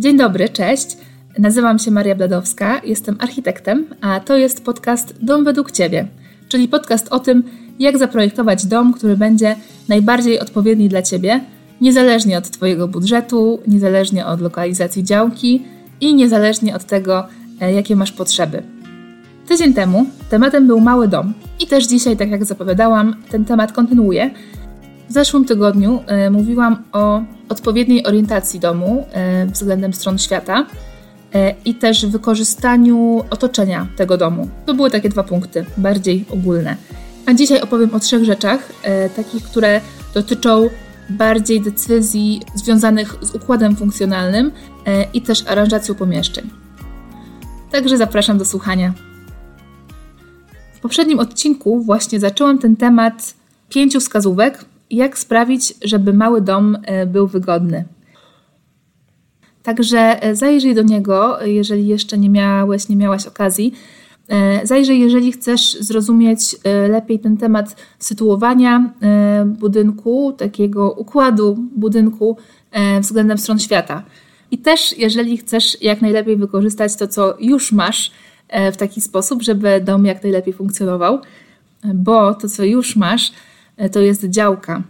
Dzień dobry, cześć. Nazywam się Maria Bladowska, jestem architektem, a to jest podcast Dom według Ciebie, czyli podcast o tym, jak zaprojektować dom, który będzie najbardziej odpowiedni dla Ciebie, niezależnie od Twojego budżetu, niezależnie od lokalizacji działki i niezależnie od tego, e, jakie masz potrzeby. Tydzień temu tematem był mały dom i też dzisiaj, tak jak zapowiadałam, ten temat kontynuuję. W zeszłym tygodniu y, mówiłam o odpowiedniej orientacji domu y, względem stron świata y, i też wykorzystaniu otoczenia tego domu. To były takie dwa punkty, bardziej ogólne. A dzisiaj opowiem o trzech rzeczach, takich, które dotyczą bardziej decyzji związanych z układem funkcjonalnym i też aranżacją pomieszczeń. Także zapraszam do słuchania. W poprzednim odcinku właśnie zaczęłam ten temat pięciu wskazówek, jak sprawić, żeby mały dom e, był wygodny. Także e, zajrzyj do niego, jeżeli jeszcze nie miałeś, nie miałaś okazji. E, zajrzyj, jeżeli chcesz zrozumieć lepiej ten temat sytuowania budynku, takiego układu budynku względem stron świata. I też, jeżeli chcesz jak najlepiej wykorzystać to, co już masz w taki sposób, żeby dom jak najlepiej funkcjonował, bo to, co już masz, to jest działka.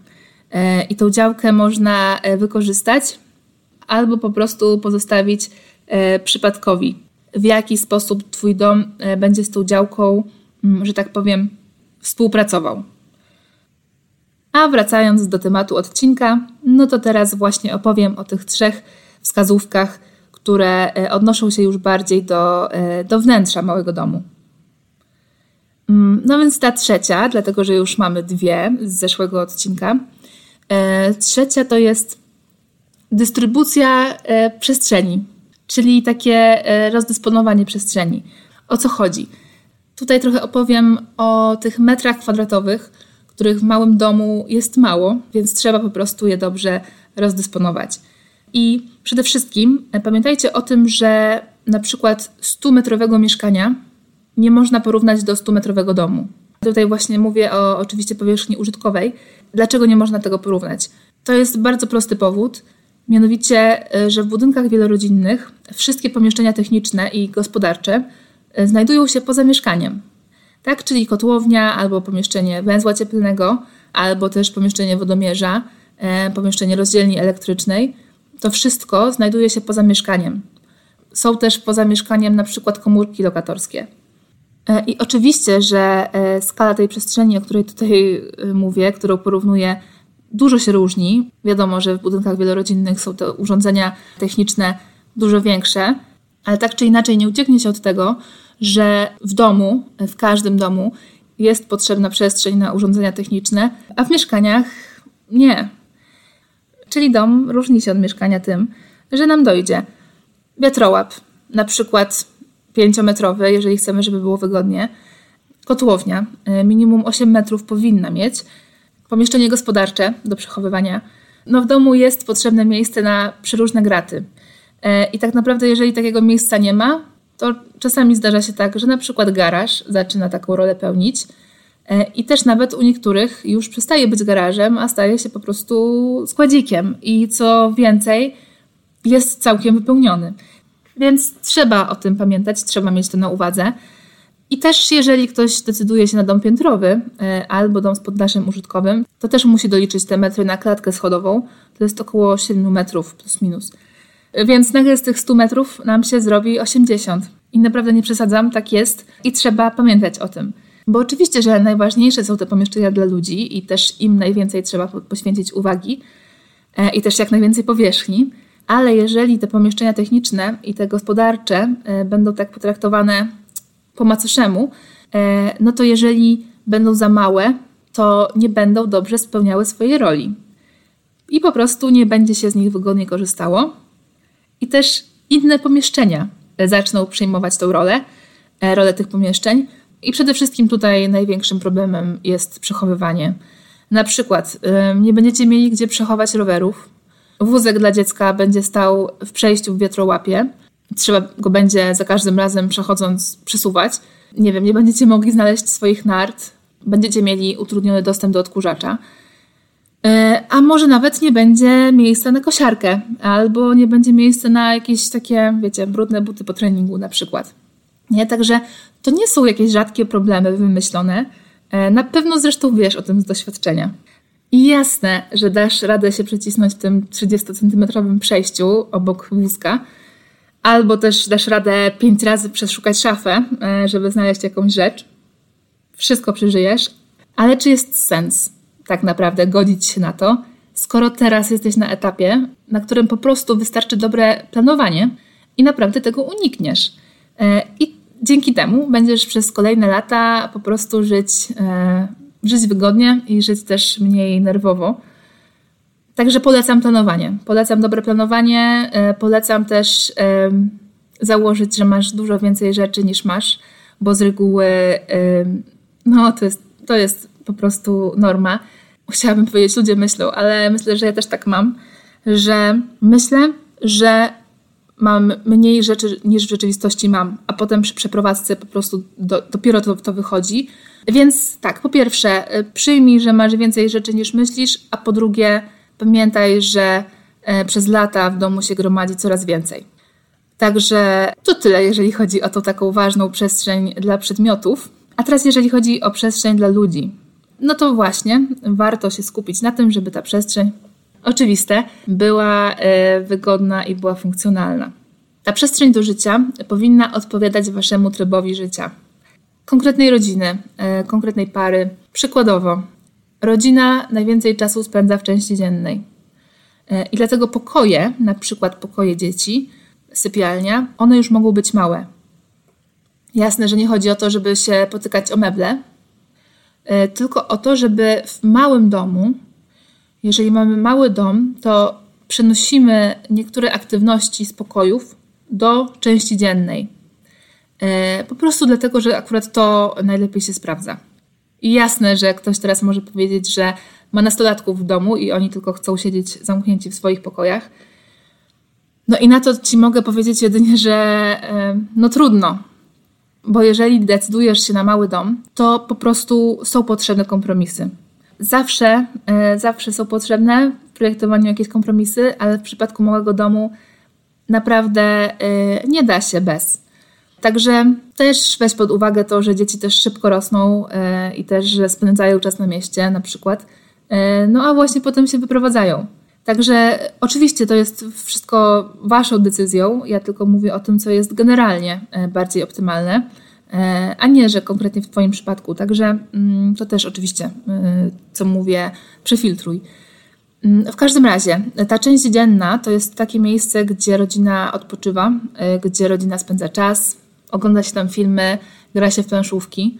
E, I tą działkę można e, wykorzystać albo po prostu pozostawić przypadkowi. W jaki sposób Twój dom będzie z tą działką, mm, że tak powiem, współpracował. A wracając do tematu odcinka, no to teraz właśnie opowiem o tych trzech wskazówkach, które odnoszą się już bardziej do, do wnętrza małego domu. Mm, no więc ta trzecia, dlatego że już mamy dwie z zeszłego odcinka. E, trzecia to jest dystrybucja e, przestrzeni, czyli takie e, rozdysponowanie przestrzeni. O co chodzi? Tutaj trochę opowiem o tych metrach kwadratowych, których w małym domu jest mało, więc trzeba po prostu je dobrze rozdysponować. I przede wszystkim pamiętajcie o tym, że na przykład 100-metrowego mieszkania nie można porównać do 100-metrowego domu. Tutaj właśnie mówię o oczywiście powierzchni użytkowej. Dlaczego nie można tego porównać? To jest bardzo prosty powód, mianowicie, e, że w budynkach wielorodzinnych wszystkie pomieszczenia techniczne i gospodarcze e, znajdują się poza mieszkaniem. Tak, czyli kotłownia albo pomieszczenie węzła cieplnego, albo też pomieszczenie wodomierza, e, pomieszczenie rozdzielni elektrycznej. To wszystko znajduje się poza mieszkaniem. Są też poza mieszkaniem na przykład komórki lokatorskie. E, I oczywiście, że e, skala tej przestrzeni, o której tutaj e, mówię, którą porównuję, dużo się różni. Wiadomo, że w budynkach wielorodzinnych są te urządzenia techniczne dużo większe, ale tak czy inaczej nie ucieknie się od tego, że w domu, w każdym domu jest potrzebna przestrzeń na urządzenia techniczne, a w mieszkaniach nie. Czyli dom różni się od mieszkania tym, że nam dojdzie wiatrołap, na przykład pięciometrowy, jeżeli chcemy, żeby było wygodnie. Kotłownia, y, minimum 8 metrów powinna mieć. Pomieszczenie gospodarcze do przechowywania. No w domu jest potrzebne miejsce na przeróżne graty. Y, I tak naprawdę, jeżeli takiego miejsca nie ma, to czasami zdarza się tak, że na przykład garaż zaczyna taką rolę pełnić. Y, I też nawet u niektórych już przestaje być garażem, a staje się po prostu składzikiem. I co więcej, jest całkiem wypełniony. Więc trzeba o tym pamiętać, trzeba mieć to na uwadze. I też jeżeli ktoś decyduje się na dom piętrowy e, albo dom z poddaszem użytkowym, to też musi doliczyć te metry na klatkę schodową. To jest około 7 metrów plus minus. Więc nagle z tych 100 metrów nam się zrobi 80. I naprawdę nie przesadzam, tak jest i trzeba pamiętać o tym. Bo oczywiście, że najważniejsze są te pomieszczenia dla ludzi i też im najwięcej trzeba poświęcić uwagi e, i też jak najwięcej powierzchni ale jeżeli te pomieszczenia techniczne i te gospodarcze e, będą tak potraktowane po macoszemu, e, no to jeżeli będą za małe, to nie będą dobrze spełniały swojej roli. I po prostu nie będzie się z nich wygodnie korzystało. I też inne pomieszczenia zaczną przyjmować tą rolę, e, rolę tych pomieszczeń. I przede wszystkim tutaj największym problemem jest przechowywanie. Na przykład nie będziecie mieli gdzie przechować rowerów, Wózek dla dziecka będzie stał w przejściu w wiatrołapie. Trzeba go będzie za każdym razem przechodząc przesuwać. Nie wiem, nie będziecie mogli znaleźć swoich nart. Będziecie mieli utrudniony dostęp do odkurzacza. E, a może nawet nie będzie miejsca na kosiarkę, albo nie będzie miejsca na jakieś takie, wiecie, brudne buty po treningu na przykład. Nie? Także to nie są jakieś rzadkie problemy wymyślone. E, na pewno zresztą wiesz o tym z doświadczenia. I jasne, że dasz radę się przycisnąć w tym 30-centymetrowym przejściu obok wózka, albo też dasz radę pięć razy przeszukać szafę, e, żeby znaleźć jakąś rzecz. Wszystko przeżyjesz, ale czy jest sens tak naprawdę godzić się na to, skoro teraz jesteś na etapie, na którym po prostu wystarczy dobre planowanie i naprawdę tego unikniesz. E, I dzięki temu będziesz przez kolejne lata po prostu żyć, e, żyć wygodnie i żyć też mniej nerwowo. Także polecam planowanie. Polecam dobre planowanie. E, polecam też założyć, że masz dużo więcej rzeczy niż masz, bo z reguły no, to, jest, to jest po prostu norma. Chciałabym powiedzieć, ludzie myślą, ale myślę, że ja też tak mam, że myślę, że mam mniej rzeczy niż w rzeczywistości mam, a potem przy przeprowadzce po prostu do, dopiero to, to wychodzi. Więc tak, po pierwsze, y, przyjmij, że masz więcej rzeczy niż myślisz, a po drugie, pamiętaj, że e, przez lata w domu się gromadzi coraz więcej. Także to tyle, jeżeli chodzi o tą taką ważną przestrzeń dla przedmiotów. A teraz, jeżeli chodzi o przestrzeń dla ludzi, no to właśnie warto się skupić na tym, żeby ta przestrzeń oczywiste, była e, wygodna i była funkcjonalna. Ta przestrzeń do życia powinna odpowiadać waszemu trybowi życia. Konkretnej rodziny, e, konkretnej pary. Przykładowo, rodzina najwięcej czasu spędza w części dziennej. E, I dlatego pokoje, na przykład pokoje dzieci, sypialnia, one już mogą być małe. Jasne, że nie chodzi o to, żeby się potykać o meble, tylko o to, żeby w małym domu jeżeli mamy mały dom, to przenosimy niektóre aktywności z pokojów do części dziennej. E, po prostu dlatego, że akurat to najlepiej się sprawdza. I jasne, że ktoś teraz może powiedzieć, że ma nastolatków w domu i oni tylko chcą siedzieć zamknięci w swoich pokojach. No i na to ci mogę powiedzieć jedynie, że e, no trudno, bo jeżeli decydujesz się na mały dom, to po prostu są potrzebne kompromisy zawsze, e, zawsze są potrzebne w projektowaniu jakieś kompromisy, ale w przypadku małego domu naprawdę nie da się bez. Także też weź pod uwagę to, że dzieci też szybko rosną e, i też, spędzają czas na mieście na przykład, no a właśnie potem się wyprowadzają. Także oczywiście to jest wszystko Waszą decyzją, ja tylko mówię o tym, co jest generalnie bardziej optymalne. E, a nie, że konkretnie w Twoim przypadku. Także mm, to też oczywiście, e, co mówię, przefiltruj. Mm, w każdym razie, ta część dzienna to jest takie miejsce, gdzie rodzina odpoczywa, e, gdzie rodzina spędza czas, ogląda się tam filmy, gra się w planszówki,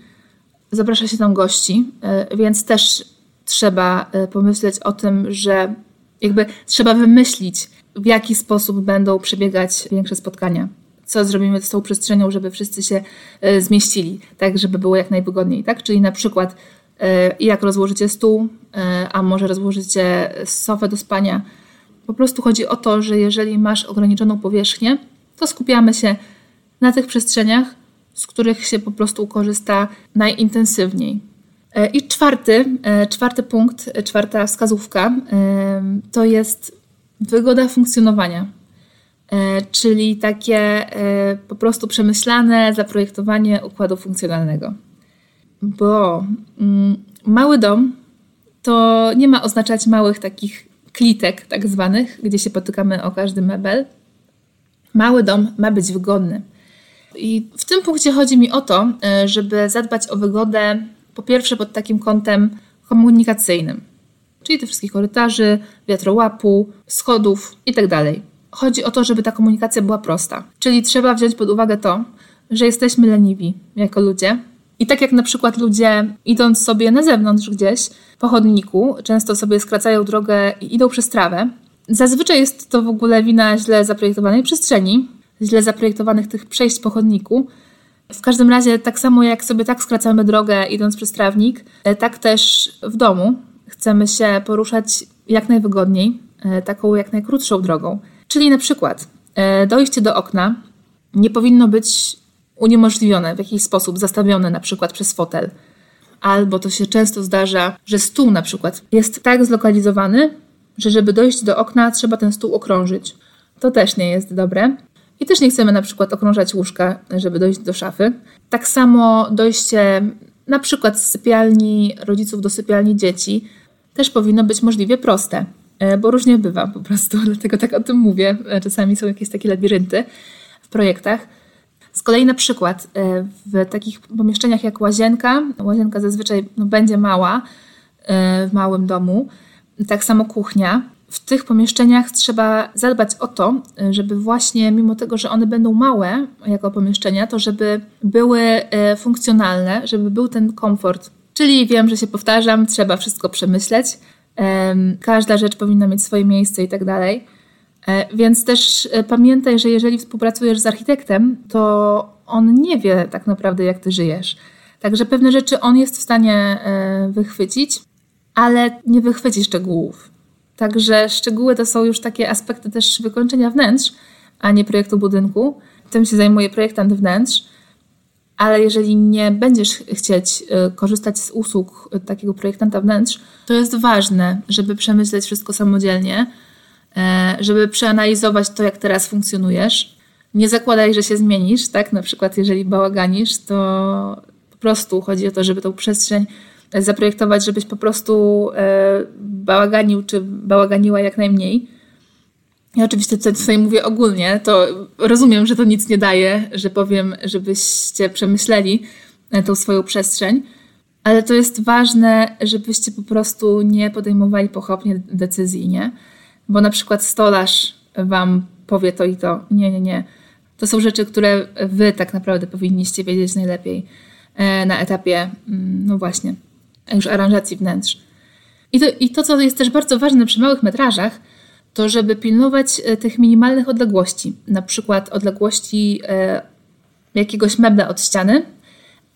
zaprasza się tam gości, więc też trzeba pomyśleć o tym, że jakby trzeba wymyślić, w jaki sposób będą przebiegać większe spotkania co zrobimy z tą przestrzenią, żeby wszyscy się e, zmieścili, tak, żeby było jak najwygodniej, tak? Czyli na przykład e, jak rozłożycie stół, e, a może rozłożycie sofę do spania. Po prostu chodzi o to, że jeżeli masz ograniczoną powierzchnię, to skupiamy się na tych przestrzeniach, z których się po prostu korzysta najintensywniej. I czwarty, czwarty punkt, czwarta wskazówka to jest wygoda funkcjonowania. E, czyli takie e, po prostu przemyślane zaprojektowanie układu funkcjonalnego. Bo mm, mały dom to nie ma oznaczać małych takich klitek, tak zwanych, gdzie się potykamy o każdy mebel. Mały dom ma być wygodny. I w tym punkcie chodzi mi o to, e, żeby zadbać o wygodę po pierwsze pod takim kątem komunikacyjnym, czyli tych wszystkich korytarzy, wiatrołapu, schodów itd. Tak chodzi o to, żeby ta komunikacja była prosta. Czyli trzeba wziąć pod uwagę to, że jesteśmy leniwi jako ludzie. I tak jak na przykład ludzie idąc sobie na zewnątrz gdzieś po chodniku, często sobie skracają drogę i idą przez trawę, zazwyczaj jest to w ogóle wina źle zaprojektowanej przestrzeni, źle zaprojektowanych tych przejść po chodniku. W każdym razie, tak samo jak sobie tak skracamy drogę idąc przez trawnik, e, tak też w domu chcemy się poruszać jak najwygodniej, e, taką jak najkrótszą drogą. Czyli na przykład e, dojście do okna nie powinno być uniemożliwione w jakiś sposób, zastawione na przykład przez fotel. albo to się często zdarza, że stół na przykład jest tak zlokalizowany, że żeby dojść do okna, trzeba ten stół okrążyć. To też nie jest dobre. I też nie chcemy na przykład okrążać łóżka, żeby dojść do szafy. Tak samo dojście na przykład z sypialni rodziców do sypialni dzieci też powinno być możliwie proste, e, bo różnie bywa po prostu, dlatego tak o tym mówię. E, czasami są jakieś takie labirynty w projektach. Z kolei na przykład e, w takich pomieszczeniach jak łazienka, łazienka zazwyczaj no, będzie mała w małym domu, tak samo kuchnia, w tych pomieszczeniach trzeba zadbać o to, żeby właśnie mimo tego, że one będą małe jako pomieszczenia, to żeby były e, funkcjonalne, żeby był ten komfort. Czyli wiem, że się powtarzam, trzeba wszystko przemyśleć. Każda rzecz powinna mieć swoje miejsce i tak dalej. E, więc też e, pamiętaj, że jeżeli współpracujesz z architektem, to on nie wie tak naprawdę, jak ty żyjesz. Także pewne rzeczy on jest w stanie wychwycić, ale nie wychwyci szczegółów. Także szczegóły to są już takie aspekty też wykończenia wnętrz, a nie projektu budynku. Tym się zajmuje projektant wnętrz. Ale jeżeli nie będziesz chcieć y, korzystać z usług takiego projektanta wnętrz, to jest ważne, żeby przemyśleć wszystko samodzielnie, e, żeby przeanalizować to, jak teraz funkcjonujesz. Nie zakładaj, że się zmienisz, tak? Na przykład, jeżeli bałaganisz, to po prostu chodzi o to, żeby tą przestrzeń zaprojektować, żebyś po prostu e, bałaganił czy bałaganiła jak najmniej. Ja oczywiście tutaj mówię ogólnie, to rozumiem, że to nic nie daje, że powiem, żebyście przemyśleli e, tą swoją przestrzeń, ale to jest ważne, żebyście po prostu nie podejmowali pochopnie decyzji, nie? Bo na przykład stolarz wam powie to i to. Nie, nie, nie. To są rzeczy, które wy tak naprawdę powinniście wiedzieć najlepiej e, na etapie, mm, no właśnie, już aranżacji wnętrz. I to, I to, co jest też bardzo ważne przy małych metrażach, to żeby pilnować e, tych minimalnych odległości, na przykład odległości e, jakiegoś mebla od ściany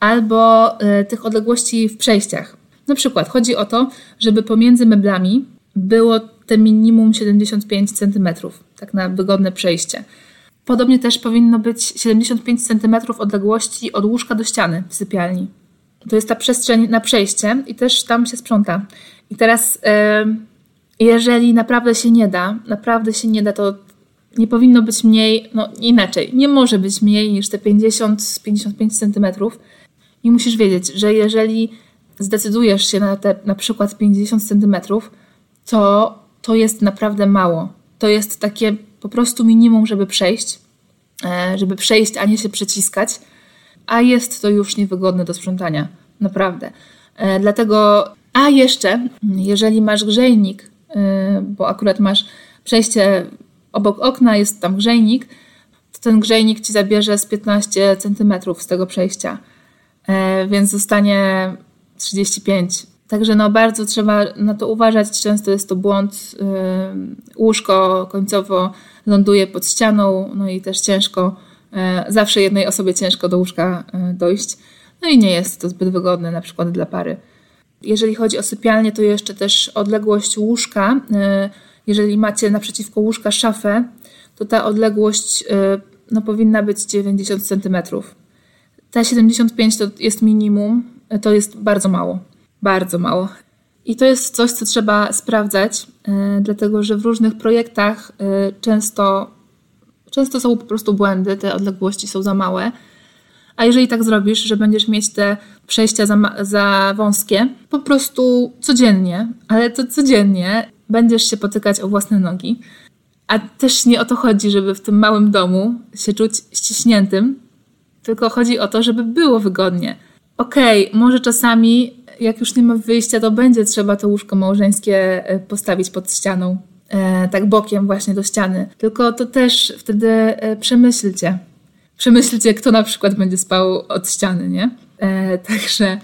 albo e, tych odległości w przejściach. Na przykład chodzi o to, żeby pomiędzy meblami było te minimum 75 cm, tak na wygodne przejście. Podobnie też powinno być 75 cm odległości od łóżka do ściany w sypialni to jest ta przestrzeń na przejście i też tam się sprząta. I teraz, jeżeli naprawdę się nie da, naprawdę się nie da, to nie powinno być mniej, no inaczej, nie może być mniej niż te 50-55 centymetrów. I musisz wiedzieć, że jeżeli zdecydujesz się na te na przykład 50 centymetrów, to to jest naprawdę mało. To jest takie po prostu minimum, żeby przejść, e, żeby przejść, a nie się przeciskać a jest to już niewygodne do sprzątania. Naprawdę. E, dlatego, a jeszcze, jeżeli masz grzejnik, e, bo akurat masz przejście obok okna, jest tam grzejnik, to ten grzejnik ci zabierze z 15 cm z tego przejścia, e, więc zostanie 35 Także no bardzo trzeba na to uważać. Często jest to błąd. Łóżko końcowo ląduje pod ścianą, no i też ciężko zawsze jednej osobie ciężko do łóżka e, dojść. No i nie jest to zbyt wygodne na przykład dla pary. Jeżeli chodzi o sypialnię, to jeszcze też odległość łóżka. E, jeżeli macie naprzeciwko łóżka szafę, to ta odległość no, powinna być 90 cm. Te 75 to jest minimum, to jest bardzo mało. Bardzo mało. I to jest coś, co trzeba sprawdzać, dlatego że w różnych projektach często Często są po prostu błędy, te odległości są za małe. A jeżeli tak zrobisz, że będziesz mieć te przejścia za, za wąskie, po prostu codziennie, ale to codziennie będziesz się potykać o własne nogi. A też nie o to chodzi, żeby w tym małym domu się czuć ściśniętym, tylko chodzi o to, żeby było wygodnie. Okej, okay, może czasami, jak już nie ma wyjścia, to będzie trzeba to łóżko małżeńskie e, postawić pod ścianą, tak bokiem właśnie do ściany. Tylko to też wtedy e, przemyślcie. Przemyślcie, kto na przykład będzie spał od ściany, nie? E, także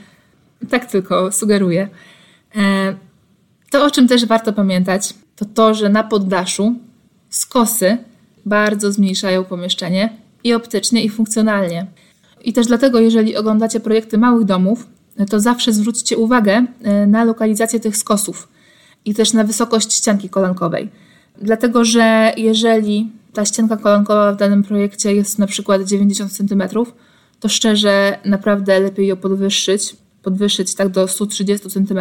tak tylko sugeruję. E, to, o czym też warto pamiętać, to to, że na poddaszu skosy bardzo zmniejszają pomieszczenie i optycznie, i funkcjonalnie. I też dlatego, jeżeli oglądacie projekty małych domów, to zawsze zwróćcie uwagę e, na lokalizację tych skosów i też na wysokość ścianki kolankowej. Dlatego, że jeżeli ta ścianka kolankowa w danym projekcie jest na przykład 90 cm, to szczerze naprawdę lepiej ją podwyższyć, podwyższyć tak do 130 cm.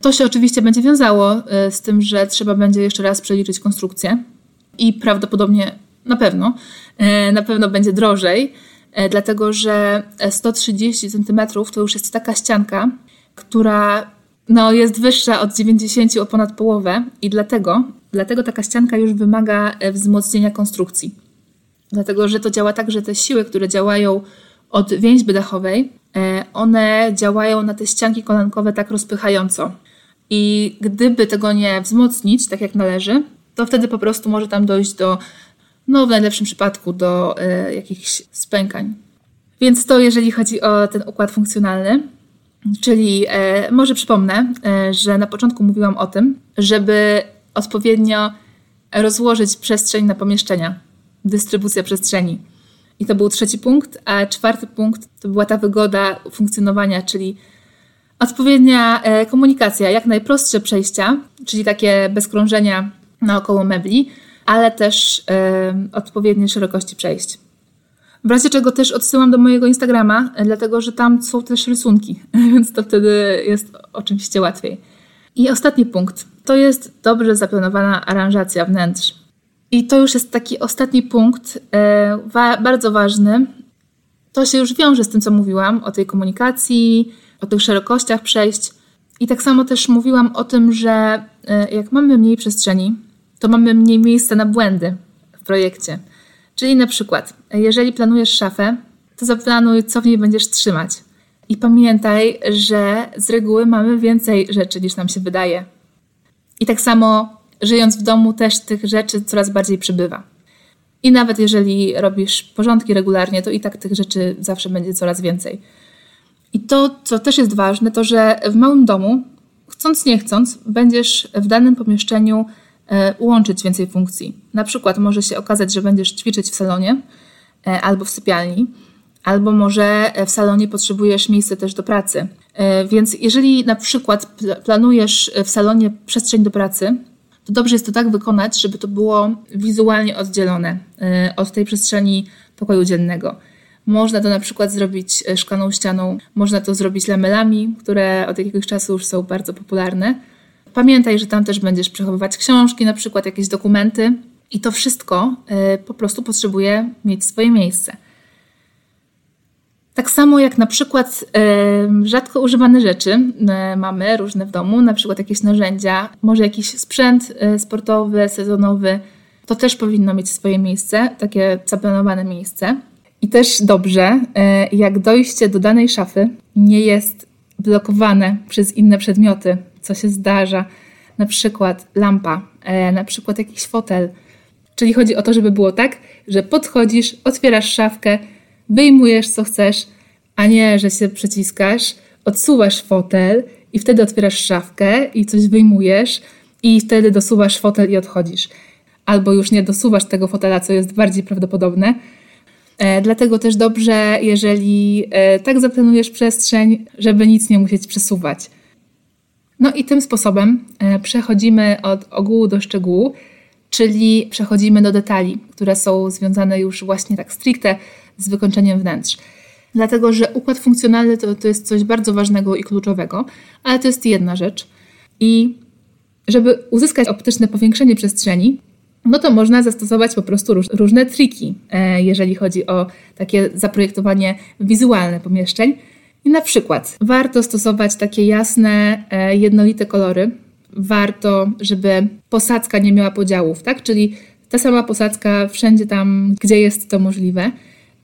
To się oczywiście będzie wiązało z tym, że trzeba będzie jeszcze raz przeliczyć konstrukcję i prawdopodobnie na pewno, na pewno będzie drożej, dlatego że 130 cm to już jest taka ścianka, która no, jest wyższa od 90 o ponad połowę i dlatego, dlatego taka ścianka już wymaga e, wzmocnienia konstrukcji. Dlatego, że to działa tak, że te siły, które działają od więźby dachowej, e, one działają na te ścianki kolankowe tak rozpychająco. I gdyby tego nie wzmocnić tak jak należy, to wtedy po prostu może tam dojść do, no w najlepszym przypadku, do y, jakichś spękań. Więc to jeżeli chodzi o ten układ funkcjonalny. Czyli e, może przypomnę, e, że na początku mówiłam o tym, żeby odpowiednio rozłożyć przestrzeń na pomieszczenia, dystrybucja przestrzeni. I to był trzeci punkt, a czwarty punkt to była ta wygoda funkcjonowania, czyli odpowiednia e, komunikacja, jak najprostsze przejścia, czyli takie bez krążenia naokoło mebli, ale też odpowiednie szerokości przejść. W razie czego też odsyłam do mojego Instagrama, dlatego że tam są też rysunki, więc to wtedy jest oczywiście łatwiej. I ostatni punkt to jest dobrze zaplanowana aranżacja wnętrz. I to już jest taki ostatni punkt, e, wa bardzo ważny. To się już wiąże z tym, co mówiłam o tej komunikacji, o tych szerokościach przejść. I tak samo też mówiłam o tym, że e, jak mamy mniej przestrzeni, to mamy mniej miejsca na błędy w projekcie. Czyli na przykład, jeżeli planujesz szafę, to zaplanuj, co w niej będziesz trzymać. I pamiętaj, że z reguły mamy więcej rzeczy niż nam się wydaje. I tak samo żyjąc w domu też tych rzeczy coraz bardziej przybywa. I nawet jeżeli robisz porządki regularnie, to i tak tych rzeczy zawsze będzie coraz więcej. I to, co też jest ważne, to że w małym domu, chcąc nie chcąc, będziesz w danym pomieszczeniu łączyć więcej funkcji. Na przykład może się okazać, że będziesz ćwiczyć w salonie e, albo w sypialni, albo może w salonie potrzebujesz miejsce też do pracy. E, więc jeżeli na przykład planujesz w salonie przestrzeń do pracy, to dobrze jest to tak wykonać, żeby to było wizualnie oddzielone od tej przestrzeni pokoju dziennego. Można to na przykład zrobić szklaną ścianą, można to zrobić lamelami, które od jakiegoś czasu już są bardzo popularne Pamiętaj, że tam też będziesz przechowywać książki, na przykład jakieś dokumenty, i to wszystko y, po prostu potrzebuje mieć swoje miejsce. Tak samo jak na przykład y, rzadko używane rzeczy y, mamy różne w domu, na przykład jakieś narzędzia, może jakiś sprzęt sportowy, sezonowy, to też powinno mieć swoje miejsce, takie zaplanowane miejsce. I też dobrze, jak dojście do danej szafy nie jest blokowane przez inne przedmioty, co się zdarza, na przykład lampa, e, na przykład jakiś fotel. Czyli chodzi o to, żeby było tak, że podchodzisz, otwierasz szafkę, wyjmujesz co chcesz, a nie, że się przyciskasz, odsuwasz fotel i wtedy otwierasz szafkę i coś wyjmujesz i wtedy dosuwasz fotel i odchodzisz. Albo już nie dosuwasz tego fotela, co jest bardziej prawdopodobne. E, dlatego też dobrze, jeżeli e, tak zaplanujesz przestrzeń, żeby nic nie musieć przesuwać. No i tym sposobem e, przechodzimy od ogółu do szczegółu, czyli przechodzimy do detali, które są związane już właśnie tak stricte z wykończeniem wnętrz. Dlatego, że układ funkcjonalny to, to jest coś bardzo ważnego i kluczowego, ale to jest jedna rzecz. I żeby uzyskać optyczne powiększenie przestrzeni, no to można zastosować po prostu róż, różne triki, e, jeżeli chodzi o takie zaprojektowanie wizualne pomieszczeń. I na przykład warto stosować takie jasne, e, jednolite kolory. Warto, żeby posadzka nie miała podziałów, tak? Czyli ta sama posadzka wszędzie tam, gdzie jest to możliwe.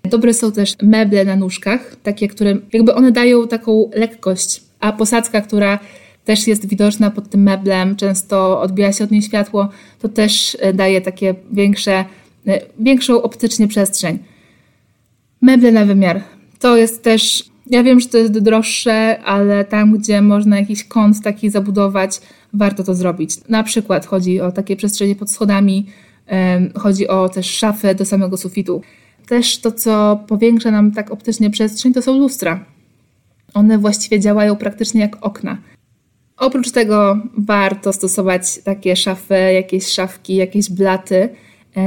Dobre są też meble na nóżkach, takie, które jakby one dają taką lekkość, a posadzka, która też jest widoczna pod tym meblem, często odbija się od niej światło, to też e, daje takie większe, e, większą optycznie przestrzeń. Meble na wymiar. To jest też ja wiem, że to jest droższe, ale tam, gdzie można jakiś kąt taki zabudować, warto to zrobić. Na przykład chodzi o takie przestrzenie pod schodami, chodzi o też szafę do samego sufitu. Też to, co powiększa nam tak optycznie przestrzeń, to są lustra. One właściwie działają praktycznie jak okna. Oprócz tego warto stosować takie szafy, jakieś szafki, jakieś blaty,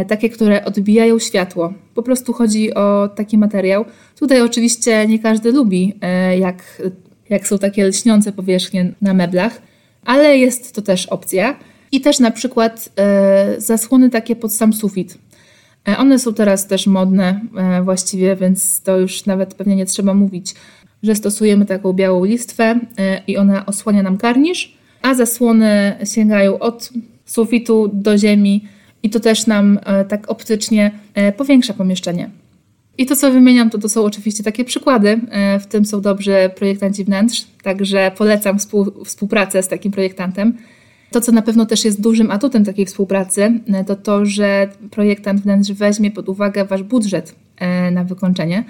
takie, które odbijają światło. Po prostu chodzi o taki materiał. Tutaj oczywiście nie każdy lubi, e, jak jak są takie lśniące powierzchnie na meblach, ale jest to też opcja. I też na przykład e, zasłony takie pod sam sufit. E, one są teraz też modne e, właściwie, więc to już nawet pewnie nie trzeba mówić, że stosujemy taką białą listwę e, i ona osłania nam karnisz, a zasłony sięgają od sufitu do ziemi i to też nam tak optycznie powiększa pomieszczenie. I to, co wymieniam, to, to są oczywiście takie przykłady. W tym są dobrzy projektanci wnętrz, także polecam współ, współpracę z takim projektantem. To, co na pewno też jest dużym atutem takiej współpracy, e, to to, że projektant wnętrz weźmie pod uwagę Wasz budżet e, na wykończenie.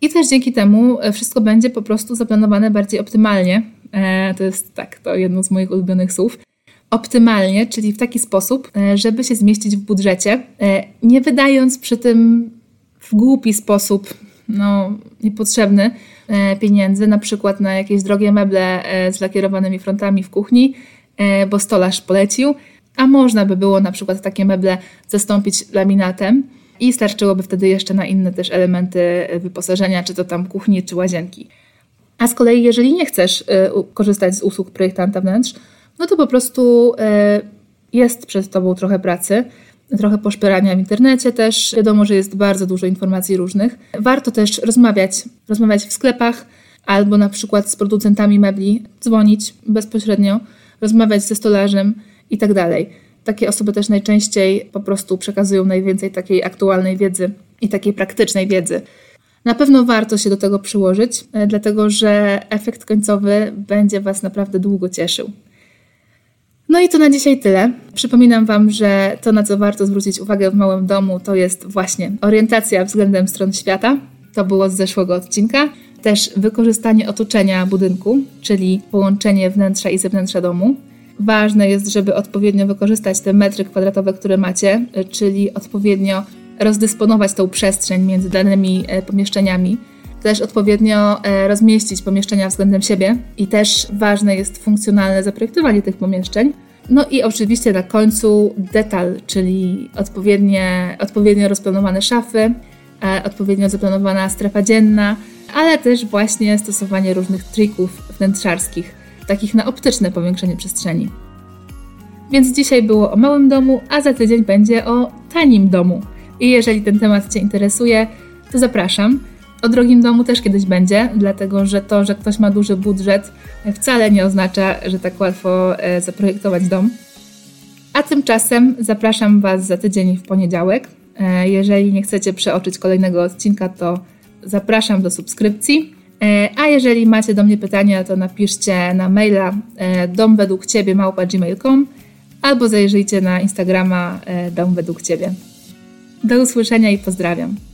I też dzięki temu e, wszystko będzie po prostu zaplanowane bardziej optymalnie. To jest tak, to jedno z moich ulubionych słów. Optymalnie, czyli w taki sposób, żeby się zmieścić w budżecie, nie wydając przy tym w głupi sposób, no niepotrzebny pieniędzy, na przykład na jakieś drogie meble z lakierowanymi frontami w kuchni, E, bo stolarz polecił, a można by było na przykład takie meble zastąpić laminatem i starczyłoby wtedy jeszcze na inne też elementy wyposażenia, czy to tam kuchni, czy łazienki. A z kolei, jeżeli nie chcesz e, korzystać z usług projektanta wnętrz, no to po prostu e, jest przed Tobą trochę pracy, trochę poszperania w internecie też. Wiadomo, że jest bardzo dużo informacji różnych. Warto też rozmawiać, rozmawiać w sklepach albo na przykład z producentami mebli, dzwonić bezpośrednio rozmawiać ze stolarzem i tak dalej. Takie osoby też najczęściej po prostu przekazują najwięcej takiej aktualnej wiedzy i takiej praktycznej wiedzy. Na pewno warto się do tego przyłożyć, e, dlatego że efekt końcowy będzie Was naprawdę długo cieszył. No i to na dzisiaj tyle. Przypominam Wam, że to, na co warto zwrócić uwagę w małym domu, to jest właśnie orientacja względem stron świata. To było z zeszłego odcinka też wykorzystanie otoczenia budynku, czyli połączenie wnętrza i zewnętrza domu. Ważne jest, żeby odpowiednio wykorzystać te metry kwadratowe, które macie, czyli odpowiednio rozdysponować tą przestrzeń między danymi e, pomieszczeniami, też odpowiednio e, rozmieścić pomieszczenia względem siebie i też ważne jest funkcjonalne zaprojektowanie tych pomieszczeń. No i oczywiście na końcu detal, czyli odpowiednie, odpowiednio rozplanowane szafy, e, odpowiednio zaplanowana strefa dzienna, ale też właśnie stosowanie różnych trików wnętrzarskich, takich na optyczne powiększenie przestrzeni. Więc dzisiaj było o małym domu, a za tydzień będzie o tanim domu. I jeżeli ten temat Cię interesuje, to zapraszam. O drogim domu też kiedyś będzie, dlatego że to, że ktoś ma duży budżet, wcale nie oznacza, że tak łatwo e, zaprojektować dom. A tymczasem zapraszam Was za tydzień w poniedziałek. E, jeżeli nie chcecie przeoczyć kolejnego odcinka, to zapraszam do subskrypcji. E, a jeżeli macie do mnie pytania, to napiszcie na maila e, domwedługciebie małpa.gmail.com albo zajrzyjcie na Instagrama Dom Według Ciebie. Do usłyszenia i pozdrawiam.